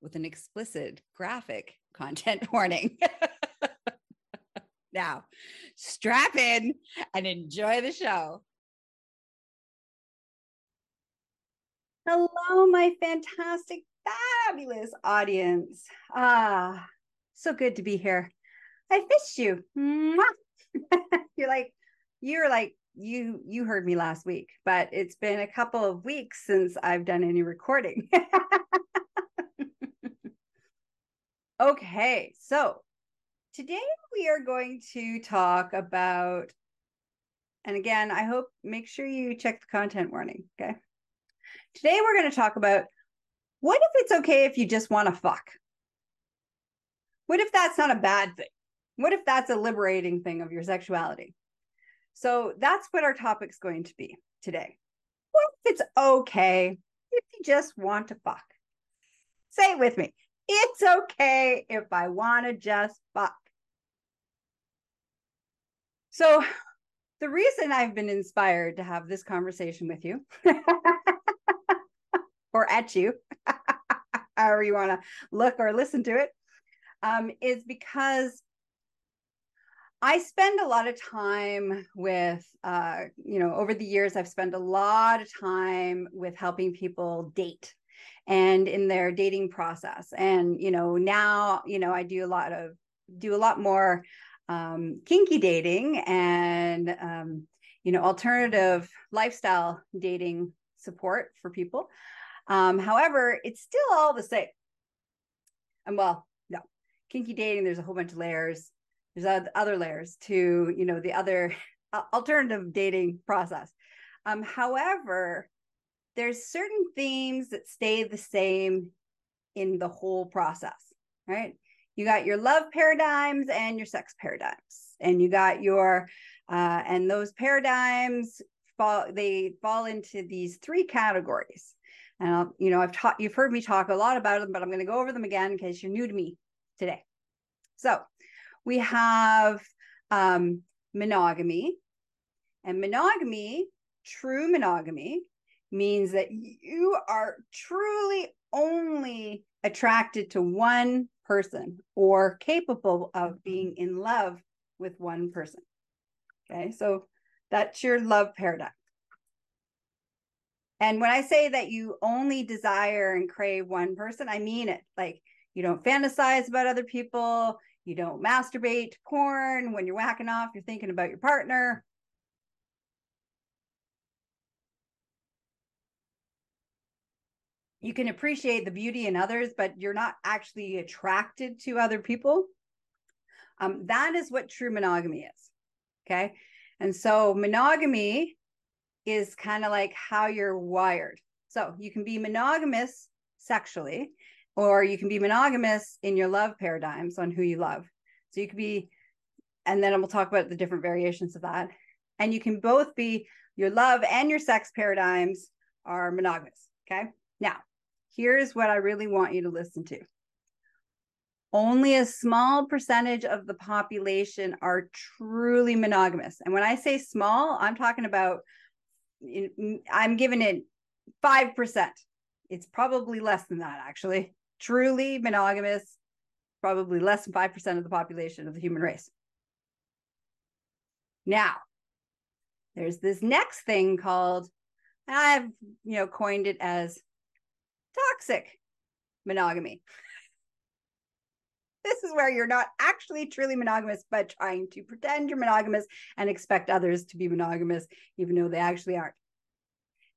with an explicit graphic content warning. now, strap in and enjoy the show. Hello, my fantastic, fabulous audience. Ah, so good to be here. I missed you. you're like, you're like, you you heard me last week, but it's been a couple of weeks since I've done any recording. Okay, so today we are going to talk about, and again, I hope make sure you check the content warning. Okay. Today we're going to talk about what if it's okay if you just want to fuck? What if that's not a bad thing? What if that's a liberating thing of your sexuality? So that's what our topic's going to be today. What if it's okay if you just want to fuck? Say it with me it's okay if I want to just fuck. So, the reason I've been inspired to have this conversation with you or at you, however you want to look or listen to it, um, is because I spend a lot of time with, uh, you know, over the years, I've spent a lot of time with helping people date and in their dating process. And, you know, now, you know, I do a lot of, do a lot more um, kinky dating and, um, you know, alternative lifestyle dating support for people. Um, however, it's still all the same. And well, no, kinky dating, there's a whole bunch of layers. There's other layers to, you know, the other alternative dating process. Um, however, there's certain themes that stay the same in the whole process, right? You got your love paradigms and your sex paradigms, and you got your uh, and those paradigms fall they fall into these three categories. And I'll, you know, I've taught you've heard me talk a lot about them, but I'm going to go over them again in case you're new to me today. So we have um, monogamy, and monogamy, true monogamy, means that you are truly only attracted to one person or capable of mm-hmm. being in love with one person. Okay, so that's your love paradigm. And when I say that you only desire and crave one person, I mean it. Like you don't fantasize about other people, you don't masturbate to porn. When you're whacking off, you're thinking about your partner. You can appreciate the beauty in others, but you're not actually attracted to other people. Um, that is what true monogamy is. Okay. And so monogamy is kind of like how you're wired. So you can be monogamous sexually, or you can be monogamous in your love paradigms on who you love. So you could be, and then we'll talk about the different variations of that. And you can both be your love and your sex paradigms are monogamous. Okay. Now, here's what I really want you to listen to. Only a small percentage of the population are truly monogamous. And when I say small, I'm talking about, I'm giving it 5%. It's probably less than that, actually. Truly monogamous, probably less than 5% of the population of the human race. Now, there's this next thing called, I've you know coined it as toxic monogamy. this is where you're not actually truly monogamous, but trying to pretend you're monogamous and expect others to be monogamous, even though they actually aren't.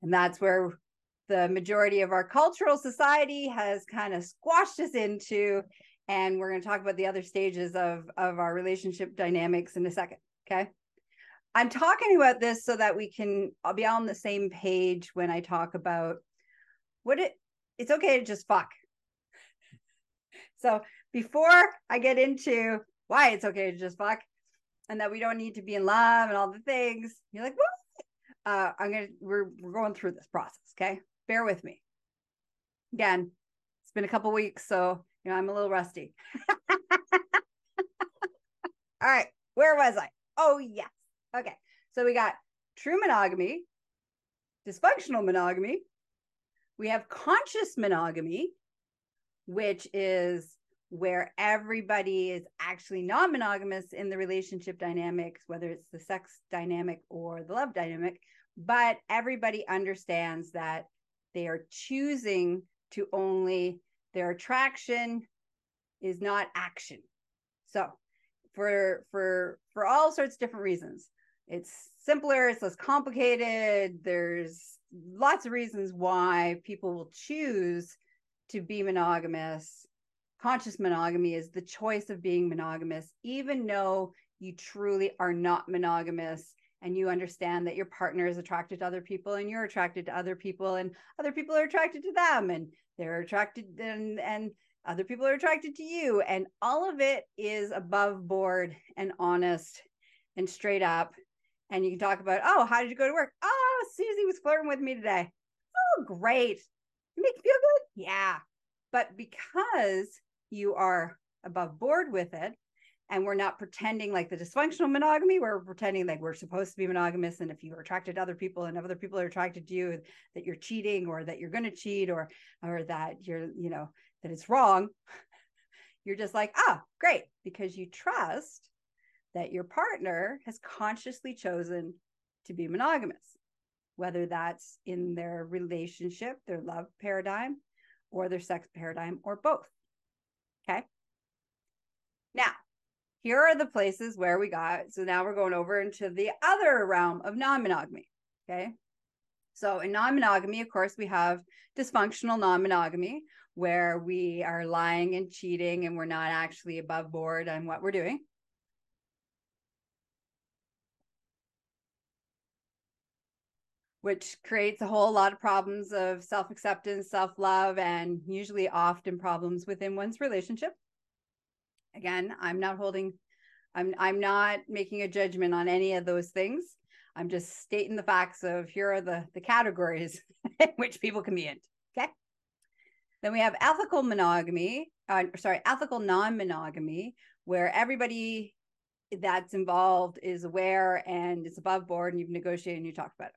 And that's where the majority of our cultural society has kind of squashed us into. And we're going to talk about the other stages of, of our relationship dynamics in a second. Okay. I'm talking about this so that we can I'll be on the same page when I talk about what it it's okay to just fuck. So before I get into why it's okay to just fuck and that we don't need to be in love and all the things, you're like, what? Uh, I'm gonna we're we're going through this process, okay? Bear with me. Again, it's been a couple weeks, so you know I'm a little rusty. all right, where was I? Oh yes. Okay. So we got true monogamy, dysfunctional monogamy. We have conscious monogamy, which is where everybody is actually non monogamous in the relationship dynamics, whether it's the sex dynamic or the love dynamic, but everybody understands that they are choosing to only their attraction is not action. So for for for all sorts of different reasons it's simpler, it's less complicated. There's lots of reasons why people will choose to be monogamous. Conscious monogamy is the choice of being monogamous, even though you truly are not monogamous and you understand that your partner is attracted to other people and you're attracted to other people and other people are attracted to them and they're attracted and and other people are attracted to you and all of it is above board and honest and straight up and you can talk about, oh, how did you go to work? Oh, Susie was flirting with me today. Oh, great. make you feel good? Yeah. But because you are above board with it, and we're not pretending like the dysfunctional monogamy, we're pretending like we're supposed to be monogamous. And if you're attracted to other people and other people are attracted to you, that you're cheating or that you're going to cheat or, or that you're, you know, that it's wrong, you're just like, ah, great, because you trust that your partner has consciously chosen to be monogamous, whether that's in their relationship, their love paradigm, or their sex paradigm, or both. Okay. Now, here are the places where we got. So now we're going over into the other realm of non monogamy. Okay. So in non monogamy, of course, we have dysfunctional non monogamy, where we are lying and cheating and we're not actually above board on what we're doing. Which creates a whole lot of problems of self acceptance, self love, and usually often problems within one's relationship. Again, I'm not holding, I'm I'm not making a judgment on any of those things. I'm just stating the facts of here are the the categories which people can be in. Okay. Then we have ethical monogamy, uh, sorry, ethical non-monogamy, where everybody that's involved is aware and it's above board and you've negotiated and you talked about it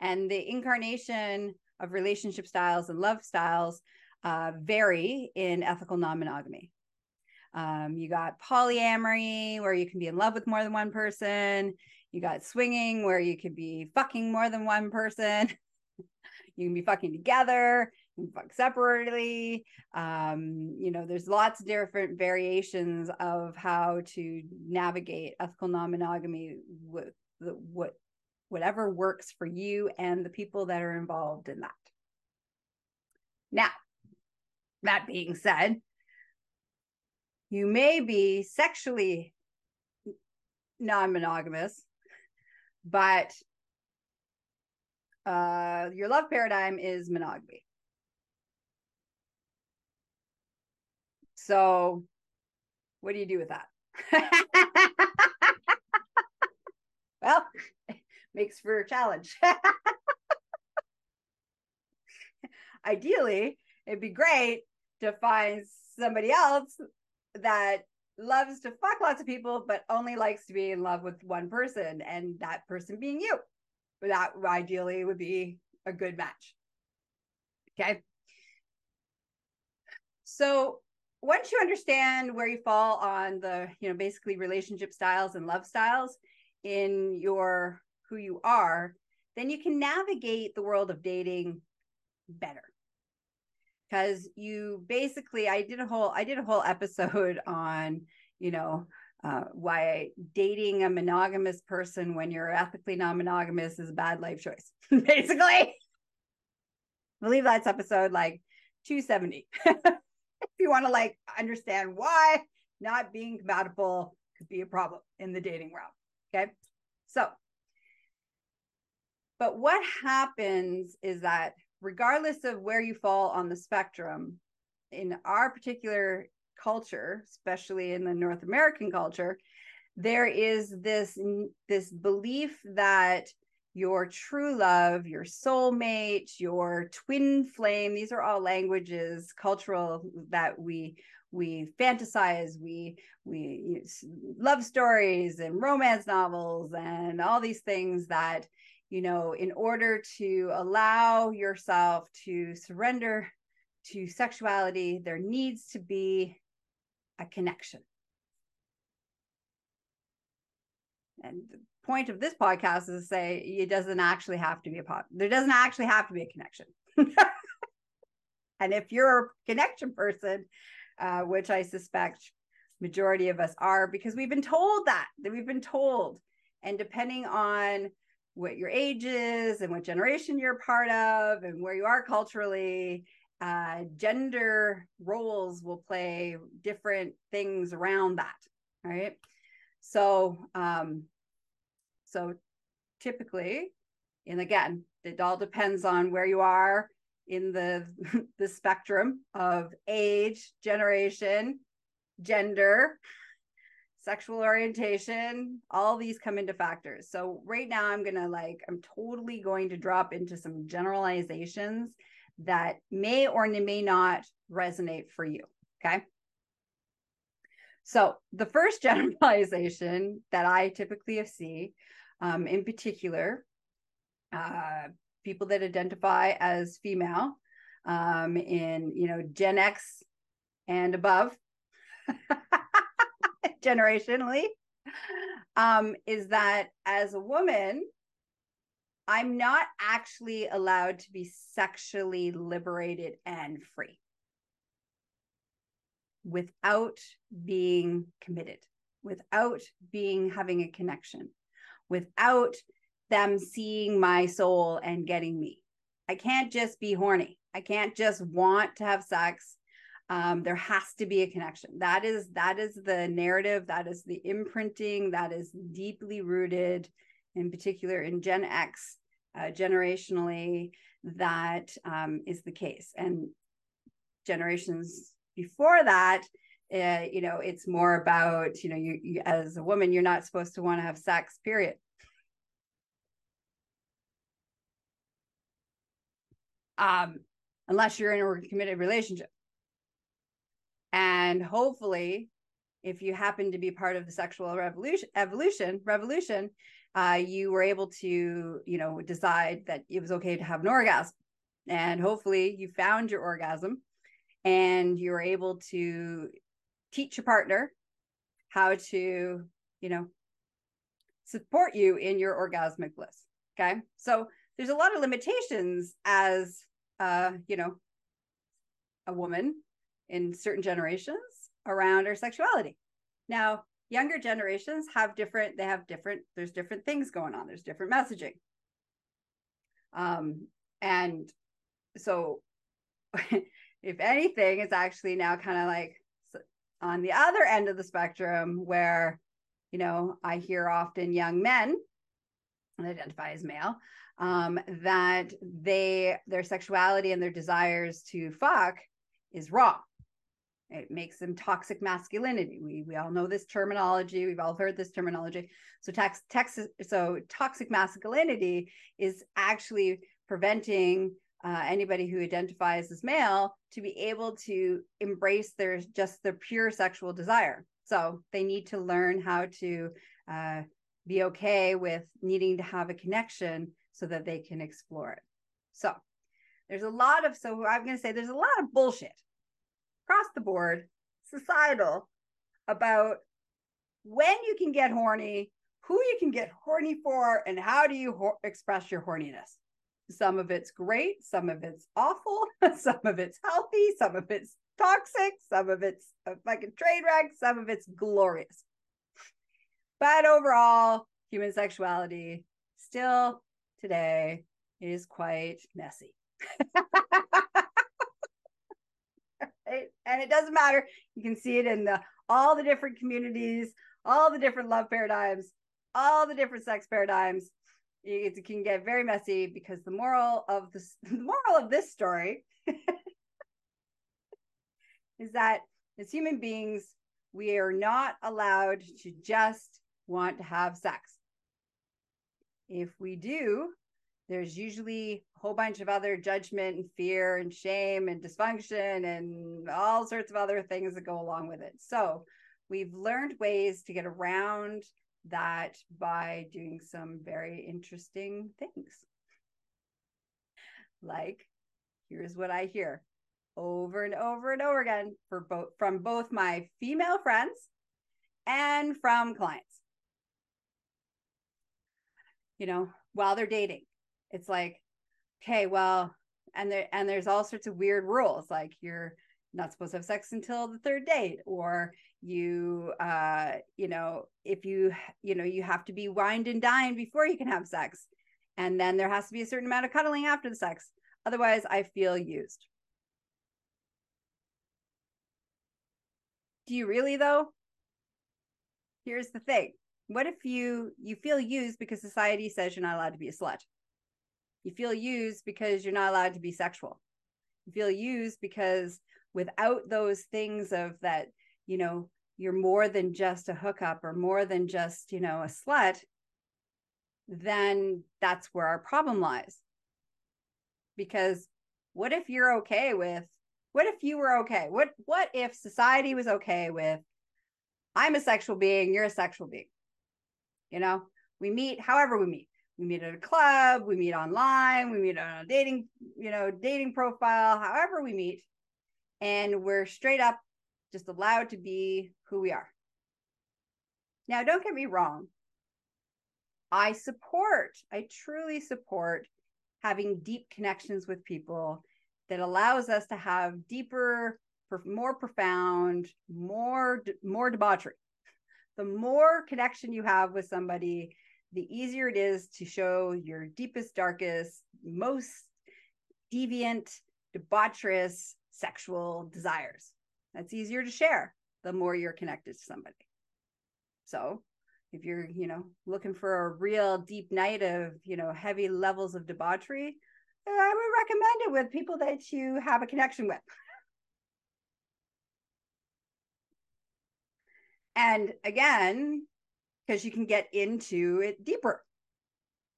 and the incarnation of relationship styles and love styles uh, vary in ethical non-monogamy. Um, you got polyamory where you can be in love with more than one person. You got swinging where you could be fucking more than one person. You can be fucking together you can fuck separately. Um, you know there's lots of different variations of how to navigate ethical non-monogamy with the what whatever works for you and the people that are involved in that. Now, that being said, you may be sexually non monogamous, but uh, your love paradigm is monogamy. So, what do you do with that? well, makes for a challenge. Ideally, it'd be great to find somebody else that loves to fuck lots of people, but only likes to be in love with one person, and that person being you. That ideally would be a good match. Okay. So once you understand where you fall on the, you know, basically relationship styles and love styles in your who you are, then you can navigate the world of dating better. because you basically I did a whole I did a whole episode on, you know, uh, why dating a monogamous person when you're ethically non-monogamous is a bad life choice. basically. Believe that's episode like 270. if you want to like understand why not being compatible could be a problem in the dating realm. Okay. So, but what happens is that regardless of where you fall on the spectrum, in our particular culture, especially in the North American culture, there is this this belief that your true love, your soulmate, your twin flame, these are all languages, cultural that we we fantasize, we we love stories and romance novels and all these things that you know, in order to allow yourself to surrender to sexuality, there needs to be a connection. And the point of this podcast is to say it doesn't actually have to be a pot. There doesn't actually have to be a connection. and if you're a connection person, uh, which I suspect majority of us are, because we've been told that, that we've been told, and depending on what your age is and what generation you're part of and where you are culturally uh, gender roles will play different things around that right? So um so typically and again it all depends on where you are in the the spectrum of age generation gender sexual orientation, all these come into factors. So right now I'm going to like I'm totally going to drop into some generalizations that may or may not resonate for you, okay? So the first generalization that I typically see um, in particular uh, people that identify as female um, in you know Gen X and above generationally um, is that as a woman, I'm not actually allowed to be sexually liberated and free without being committed, without being having a connection, without them seeing my soul and getting me. I can't just be horny. I can't just want to have sex um, there has to be a connection. That is that is the narrative that is the imprinting that is deeply rooted in particular in gen x uh, generationally that um, is the case. And generations before that uh, you know it's more about you know you, you as a woman you're not supposed to want to have sex period. Um unless you're in a committed relationship and hopefully, if you happen to be part of the sexual revolution, evolution, revolution, uh, you were able to, you know, decide that it was okay to have an orgasm. And hopefully, you found your orgasm, and you were able to teach your partner how to, you know, support you in your orgasmic bliss. Okay, so there's a lot of limitations as, uh, you know, a woman in certain generations around our sexuality. Now, younger generations have different, they have different, there's different things going on, there's different messaging. Um, and so if anything, it's actually now kind of like on the other end of the spectrum where, you know, I hear often young men identify as male um, that they their sexuality and their desires to fuck is wrong it makes them toxic masculinity. We we all know this terminology. We've all heard this terminology. So tax, tax so toxic masculinity is actually preventing uh, anybody who identifies as male to be able to embrace their just their pure sexual desire. So they need to learn how to uh, be okay with needing to have a connection so that they can explore it. So there's a lot of so I'm going to say there's a lot of bullshit across the board, societal, about when you can get horny, who you can get horny for, and how do you ho- express your horniness. Some of it's great, some of it's awful, some of it's healthy, some of it's toxic, some of it's a fucking train wreck, some of it's glorious. But overall, human sexuality still today is quite messy. and it doesn't matter. You can see it in the all the different communities, all the different love paradigms, all the different sex paradigms. It can get very messy because the moral of this the moral of this story is that as human beings, we are not allowed to just want to have sex. If we do, there's usually whole bunch of other judgment and fear and shame and dysfunction and all sorts of other things that go along with it. So we've learned ways to get around that by doing some very interesting things. Like, here's what I hear over and over and over again for both from both my female friends and from clients. You know, while they're dating, it's like, okay, well, and there and there's all sorts of weird rules, like you're not supposed to have sex until the third date, or you uh, you know, if you you know, you have to be wined and dined before you can have sex. And then there has to be a certain amount of cuddling after the sex. Otherwise, I feel used. Do you really though? Here's the thing. What if you you feel used because society says you're not allowed to be a slut? You feel used because you're not allowed to be sexual. You feel used because without those things of that, you know, you're more than just a hookup or more than just, you know, a slut, then that's where our problem lies. Because what if you're okay with what if you were okay? What what if society was okay with I'm a sexual being, you're a sexual being? You know, we meet however we meet we meet at a club, we meet online, we meet on a dating, you know, dating profile, however we meet. And we're straight up just allowed to be who we are. Now, don't get me wrong. I support, I truly support having deep connections with people that allows us to have deeper, more profound, more more debauchery. The more connection you have with somebody, the easier it is to show your deepest, darkest, most deviant, debaucherous sexual desires. That's easier to share the more you're connected to somebody. So, if you're, you know, looking for a real deep night of, you know, heavy levels of debauchery, I would recommend it with people that you have a connection with. And again, because you can get into it deeper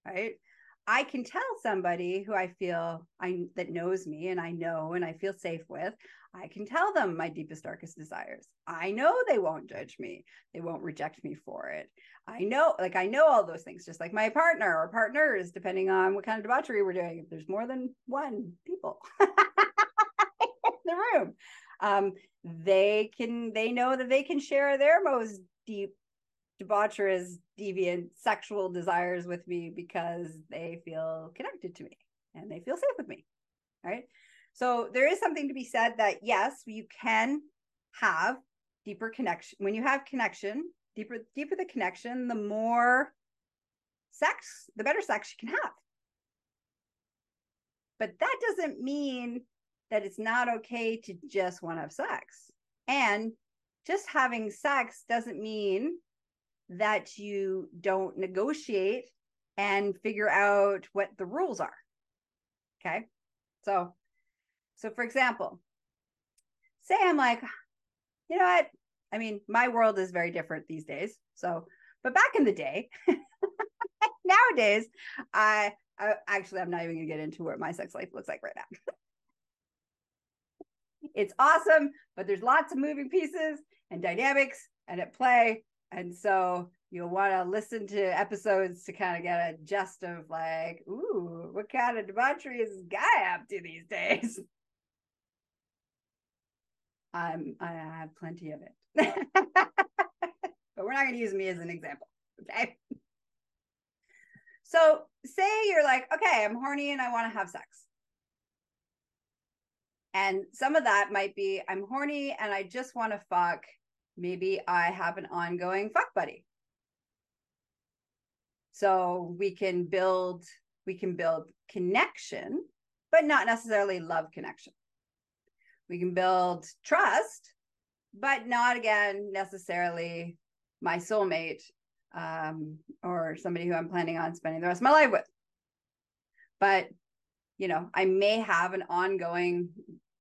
right? I can tell somebody who i feel i that knows me and i know and i feel safe with i can tell them my deepest darkest desires. I know they won't judge me. They won't reject me for it. I know like i know all those things just like my partner or partners depending on what kind of debauchery we're doing if there's more than one people in the room um, they can they know that they can share their most deep debaucherous, deviant sexual desires with me because they feel connected to me and they feel safe with me. Right. So there is something to be said that yes, you can have deeper connection. When you have connection, deeper, deeper the connection, the more sex, the better sex you can have. But that doesn't mean that it's not okay to just want to have sex. And just having sex doesn't mean that you don't negotiate and figure out what the rules are. Okay. So, so for example, say I'm like, you know what? I mean, my world is very different these days. So, but back in the day, nowadays, I, I actually, I'm not even gonna get into what my sex life looks like right now. it's awesome, but there's lots of moving pieces and dynamics and at play and so you'll want to listen to episodes to kind of get a gist of like, ooh, what kind of debauchery is this guy up to these days? I'm I have plenty of it. but we're not going to use me as an example. Okay. So, say you're like, okay, I'm horny and I want to have sex. And some of that might be I'm horny and I just want to fuck. Maybe I have an ongoing fuck buddy. So we can build we can build connection, but not necessarily love connection. We can build trust, but not again necessarily my soulmate um, or somebody who I'm planning on spending the rest of my life with. But you know, I may have an ongoing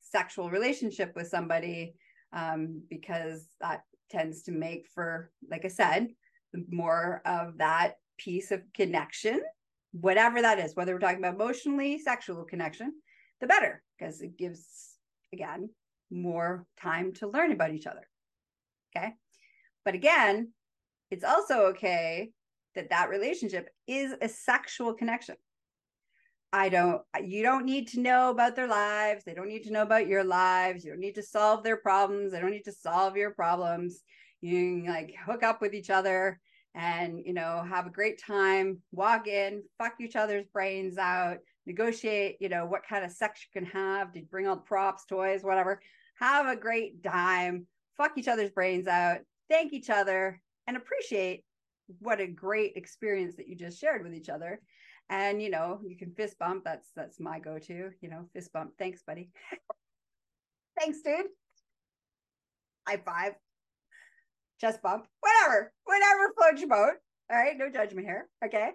sexual relationship with somebody um, because that tends to make for, like I said, more of that piece of connection, whatever that is, whether we're talking about emotionally, sexual connection, the better, because it gives, again, more time to learn about each other. Okay. But again, it's also okay that that relationship is a sexual connection. I don't, you don't need to know about their lives. They don't need to know about your lives. You don't need to solve their problems. They don't need to solve your problems. You can like hook up with each other and, you know, have a great time, walk in, fuck each other's brains out, negotiate, you know, what kind of sex you can have. Did bring all the props, toys, whatever. Have a great time, fuck each other's brains out, thank each other, and appreciate what a great experience that you just shared with each other and you know you can fist bump. That's that's my go-to you know fist bump. Thanks buddy. Thanks dude. High five. Chest bump. Whatever. Whatever floats your boat. All right. No judgment here. Okay.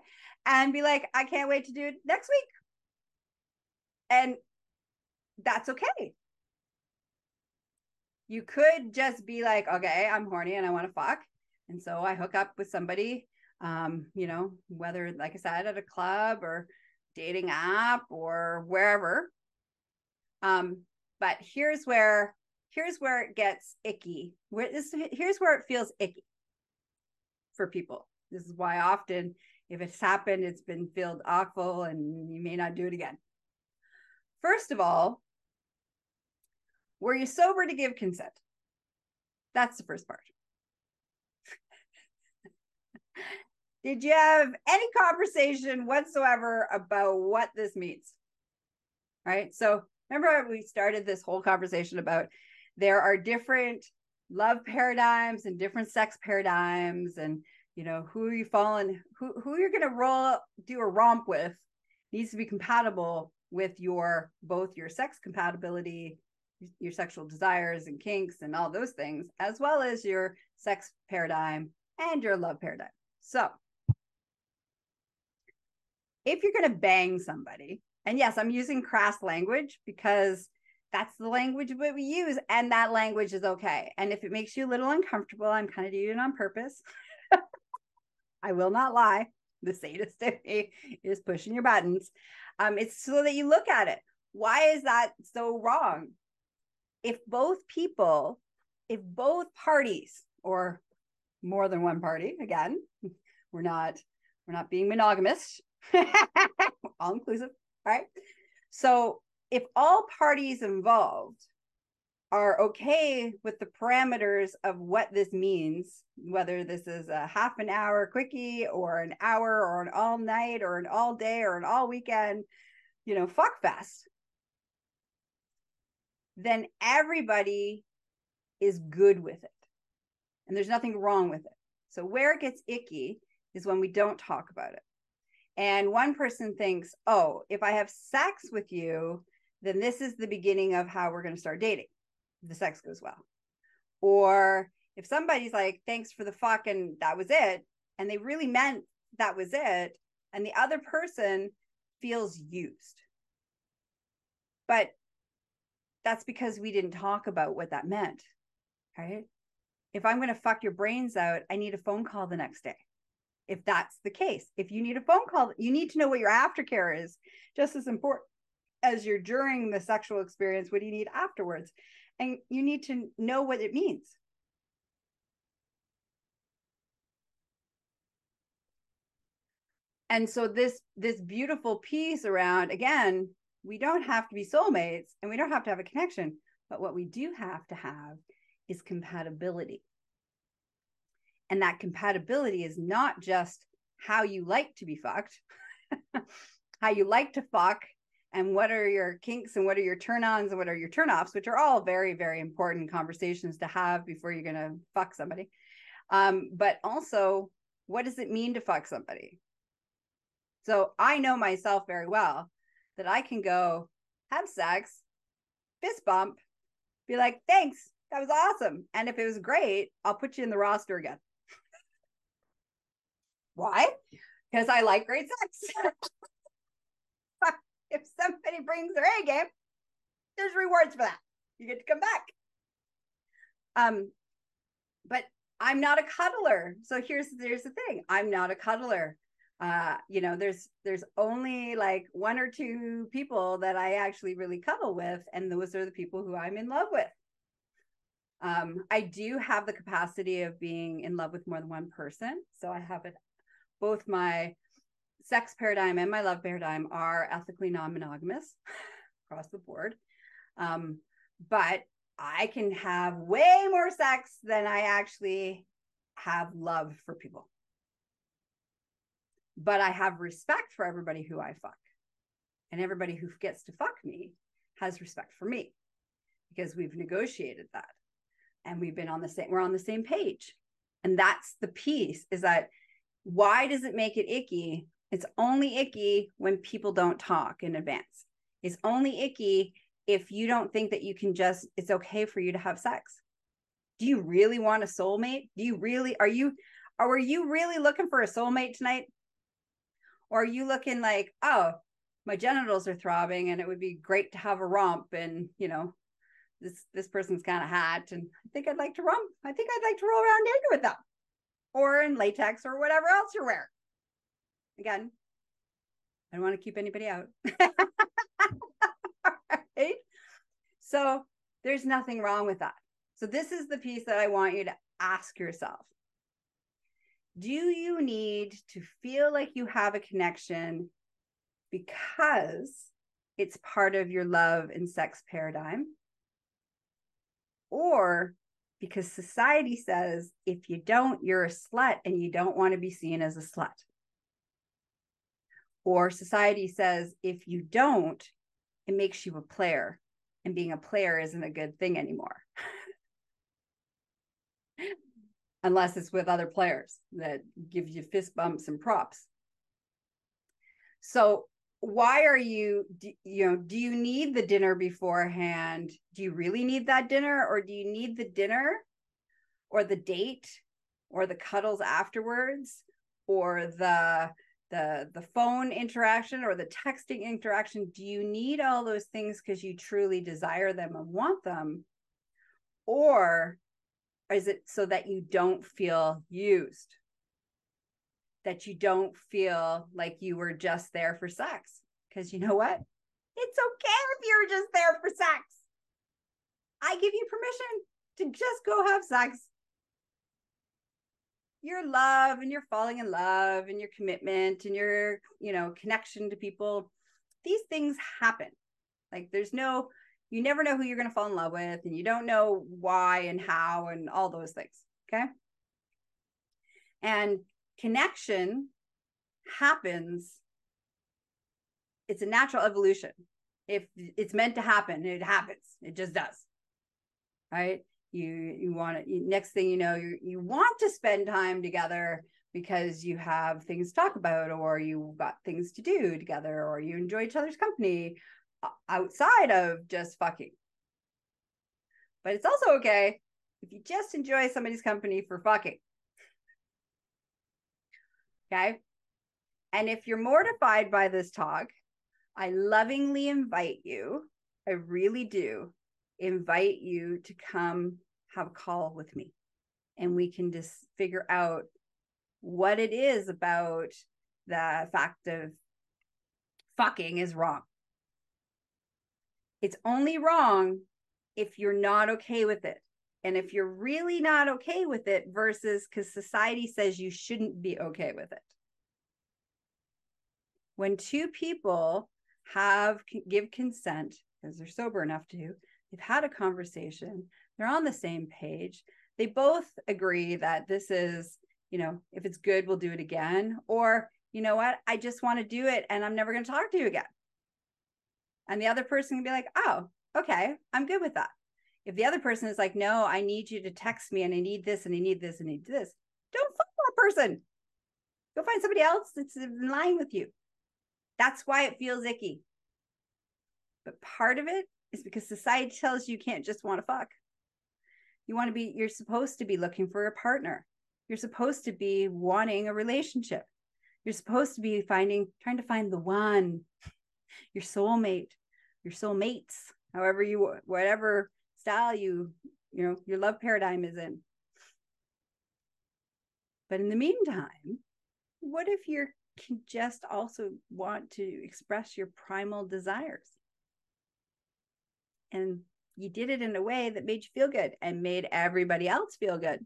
And be like i can't wait to do it next week. And that's okay. You could just be like okay i'm horny and i want to fuck. And so i hook up with somebody um, you know, whether, like I said, at a club or dating app or wherever. Um, but here's where here's where it gets icky. Where this here's where it feels icky for people. This is why often if it's happened, it's been felt awful and you may not do it again. First of all, were you sober to give consent? That's the first part. Did you have any conversation whatsoever about what this means? Right. So remember, we started this whole conversation about there are different love paradigms and different sex paradigms, and you know who you falling, who who you're going to roll, do a romp with, needs to be compatible with your both your sex compatibility your sexual desires and kinks and all those things, as well as your sex paradigm and your love paradigm. So, if you're going to bang somebody, and yes, I'm using crass language because that's the language that we use, and that language is okay. And if it makes you a little uncomfortable, I'm kind of doing it on purpose. I will not lie. The sadist in me is pushing your buttons. Um, it's so that you look at it. Why is that so wrong? If both people, if both parties, or more than one party, again, we're not we're not being monogamous all inclusive. All right. So if all parties involved are okay with the parameters of what this means, whether this is a half an hour quickie or an hour or an all night or an all day or an all weekend, you know, fuck fest, then everybody is good with it. And there's nothing wrong with it. So where it gets icky is when we don't talk about it. And one person thinks, oh, if I have sex with you, then this is the beginning of how we're going to start dating. The sex goes well. Or if somebody's like, thanks for the fuck, and that was it, and they really meant that was it, and the other person feels used. But that's because we didn't talk about what that meant. Right. If I'm going to fuck your brains out, I need a phone call the next day if that's the case. If you need a phone call, you need to know what your aftercare is just as important as you're during the sexual experience. What do you need afterwards? And you need to know what it means. And so this this beautiful piece around again, we don't have to be soulmates and we don't have to have a connection, but what we do have to have is compatibility. And that compatibility is not just how you like to be fucked, how you like to fuck, and what are your kinks and what are your turn ons and what are your turn offs, which are all very, very important conversations to have before you're going to fuck somebody. Um, but also, what does it mean to fuck somebody? So I know myself very well that I can go have sex, fist bump, be like, thanks, that was awesome. And if it was great, I'll put you in the roster again. Why? Because I like great sex. if somebody brings their A game, there's rewards for that. You get to come back. Um, but I'm not a cuddler. So here's here's the thing. I'm not a cuddler. Uh, you know, there's there's only like one or two people that I actually really cuddle with, and those are the people who I'm in love with. Um, I do have the capacity of being in love with more than one person. So I have it both my sex paradigm and my love paradigm are ethically non-monogamous across the board. Um, but I can have way more sex than I actually have love for people. But I have respect for everybody who I fuck. And everybody who gets to fuck me has respect for me because we've negotiated that and we've been on the same we're on the same page. And that's the piece is that why does it make it icky? It's only icky when people don't talk in advance. It's only icky if you don't think that you can just it's okay for you to have sex. Do you really want a soulmate? Do you really are you are you really looking for a soulmate tonight? Or are you looking like oh my genitals are throbbing and it would be great to have a romp and you know this this person's kind of hot and i think i'd like to romp. I think i'd like to roll around naked with them or in latex or whatever else you're wearing again i don't want to keep anybody out right? So there's nothing wrong with that. So this is the piece that I want you to ask yourself. Do you need to feel like you have a connection because it's part of your love and sex paradigm? Or because society says if you don't, you're a slut and you don't want to be seen as a slut. Or society says if you don't, it makes you a player and being a player isn't a good thing anymore unless it's with other players that give you fist bumps and props so why are you you know do you need the dinner beforehand? Do you really need that dinner or do you need the dinner or the date or the cuddles afterwards or the the the phone interaction or the texting interaction? Do you need all those things because you truly desire them and want them? Or is it so that you don't feel used that you don't feel like you were just there for sex. Because you know what? It's okay if you're just there for sex. I give you permission to just go have sex. Your love and your falling in love and your commitment and your you know connection to people these things happen. Like there's no you never know who you're going to fall in love with and you don't know why and how and all those things okay? And connection happens it's a natural evolution. If it's meant to happen it happens. It just does. Right? You you want to next thing you know you you want to spend time together because you have things to talk about or you got things to do together or you enjoy each other's company uh, outside of just fucking. But it's also okay if you just enjoy somebody's company for fucking okay and if you're mortified by this talk i lovingly invite you i really do invite you to come have a call with me and we can just figure out what it is about the fact of fucking is wrong. It's only wrong if you're not okay with it. And if you're really not okay with it versus because society says you shouldn't be okay with it. When two people have give consent because they're sober enough to, they've had a conversation, they're on the same page. They both agree that this is, you know, if it's good, we'll do it again. Or you know what? I just want to do it and I'm never going to talk to you again. And the other person can be like, oh, okay, I'm good with that. If the other person is like, no, I need you to text me and I need this and I need this and I need this, don't fuck that person. Go find somebody else that's in line with you. That's why it feels icky. But part of it is because society tells you you can't just want to fuck. You want to be, you're supposed to be looking for a partner. You're supposed to be wanting a relationship. You're supposed to be finding, trying to find the one, your soulmate, your soulmates, however you, whatever style you, you know, your love paradigm is in. But in the meantime, what if you can just also want to express your primal desires? And you did it in a way that made you feel good and made everybody else feel good.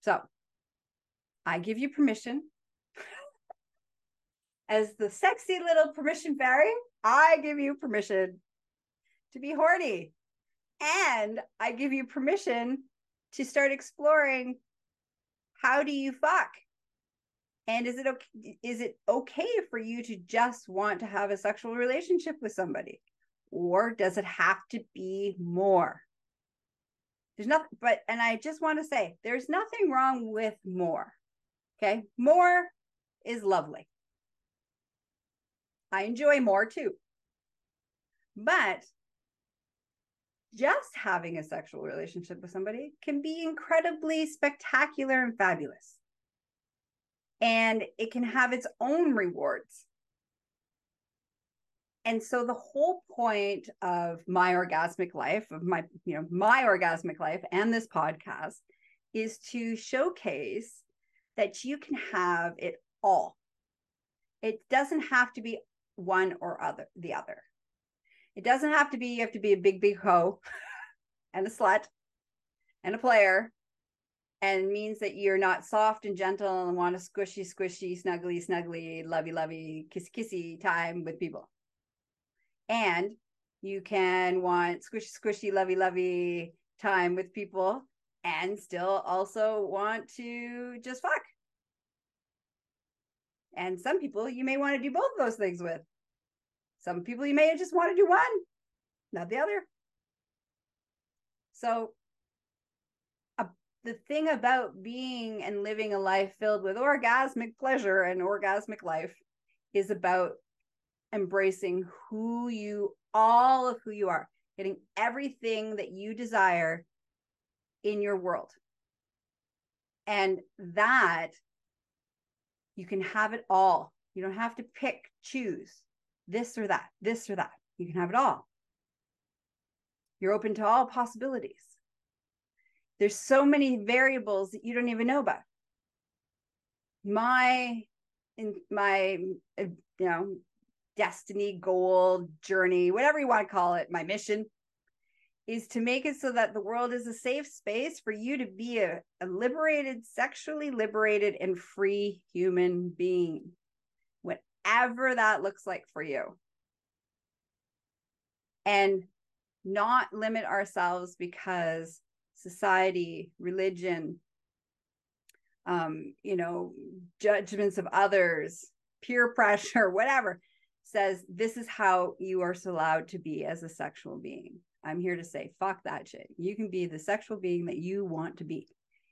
So I give you permission. As the sexy little permission fairy, I give you permission to be horny. And I give you permission to start exploring how do you fuck? And is it okay is it okay for you to just want to have a sexual relationship with somebody? Or does it have to be more? There's nothing, but, and I just want to say there's nothing wrong with more. Okay. More is lovely. I enjoy more too. But just having a sexual relationship with somebody can be incredibly spectacular and fabulous. And it can have its own rewards. And so the whole point of my orgasmic life, of my, you know, my orgasmic life and this podcast is to showcase that you can have it all. It doesn't have to be one or other the other. It doesn't have to be you have to be a big big hoe and a slut and a player and means that you're not soft and gentle and want a squishy squishy snuggly snuggly lovey lovey kissy kissy time with people and you can want squishy, squishy, lovey, lovey time with people and still also want to just fuck. And some people you may want to do both of those things with. Some people you may just want to do one, not the other. So, uh, the thing about being and living a life filled with orgasmic pleasure and orgasmic life is about embracing who you all of who you are, getting everything that you desire in your world. And that you can have it all. You don't have to pick, choose this or that, this or that. You can have it all. You're open to all possibilities. There's so many variables that you don't even know about. My in my uh, you know destiny, goal, journey, whatever you want to call it, my mission is to make it so that the world is a safe space for you to be a, a liberated, sexually liberated, and free human being, whatever that looks like for you. And not limit ourselves because society, religion, um, you know, judgments of others, peer pressure, whatever says this is how you are allowed to be as a sexual being. I'm here to say, fuck that shit. You can be the sexual being that you want to be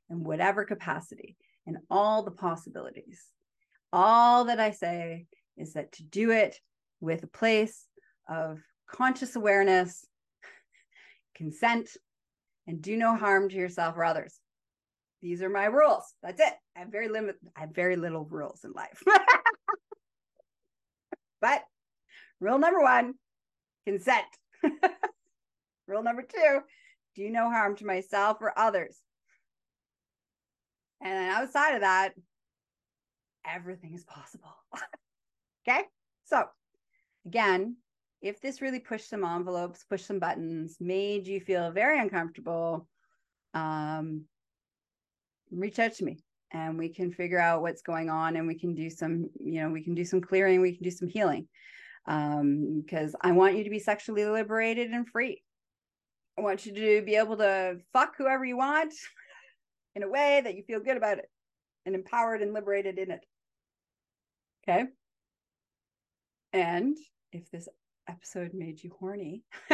in whatever capacity and all the possibilities. All that I say is that to do it with a place of conscious awareness, consent, and do no harm to yourself or others. These are my rules. That's it. I have very limit I have very little rules in life. But rule number one, consent. rule number two, do no harm to myself or others. And then outside of that, everything is possible. Okay. So, again, if this really pushed some envelopes, pushed some buttons, made you feel very uncomfortable, um, reach out to me and we can figure out what's going on and we can do some you know we can do some clearing we can do some healing um because i want you to be sexually liberated and free i want you to be able to fuck whoever you want in a way that you feel good about it and empowered and liberated in it Okay. And if this episode made you horny,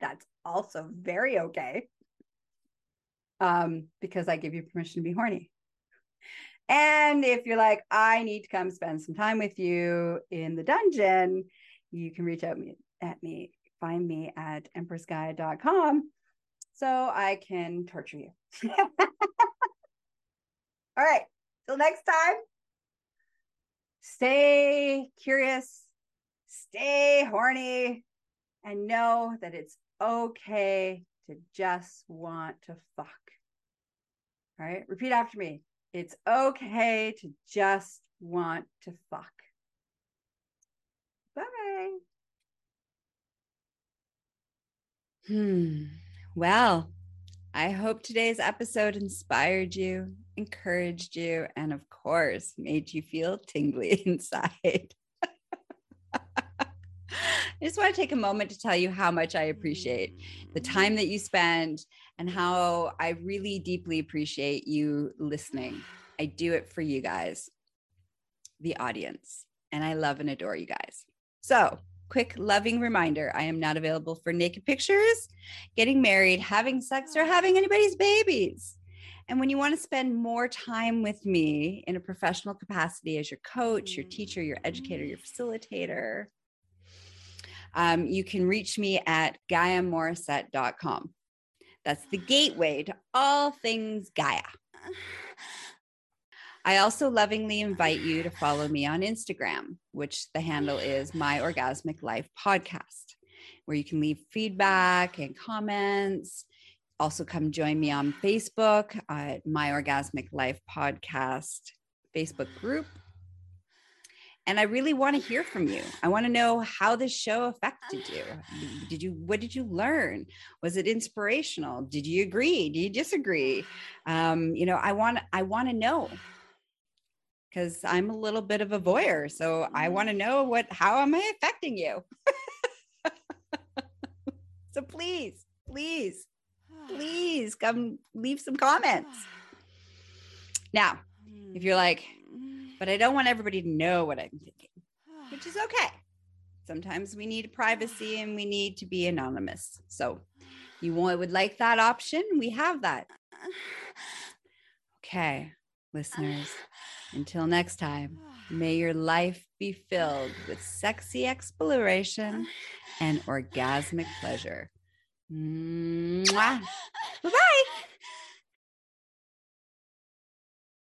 that's also very okay. Um, because I give you permission to be horny. And if you're like, I need to come spend some time with you in the dungeon, you can reach out me, at me, find me at empressgaia.com so I can torture you. All right. Till next time, stay curious, stay horny, and know that it's okay to just want to fuck. All right. Repeat after me. It's okay to just want to fuck. Bye. Hmm. Well, I hope today's episode inspired you, encouraged you, and of course, made you feel tingly inside. I just want to take a moment to tell you how much I appreciate the mm-hmm. time that you spend and how I really deeply appreciate you listening. I do it for you guys, the audience, and I love and adore you guys. So, quick loving reminder I am not available for naked pictures, getting married, having sex, or having anybody's babies. And when you want to spend more time with me in a professional capacity as your coach, your teacher, your educator, your facilitator, um, you can reach me at GaiaMorrissette.com. That's the gateway to all things Gaia. I also lovingly invite you to follow me on Instagram, which the handle is My Orgasmic Life Podcast, where you can leave feedback and comments. Also, come join me on Facebook at My Orgasmic Life Podcast Facebook group and I really want to hear from you. I want to know how this show affected you. Did you what did you learn? Was it inspirational? Did you agree? Do you disagree? Um, you know, I want I want to know because I'm a little bit of a voyeur. So I want to know what how am I affecting you? so please, please, please come leave some comments. Now, if you're like, but I don't want everybody to know what I'm thinking, which is okay. Sometimes we need privacy and we need to be anonymous. So you would like that option? We have that. Okay, listeners, until next time, may your life be filled with sexy exploration and orgasmic pleasure. Mm-hmm. Bye bye.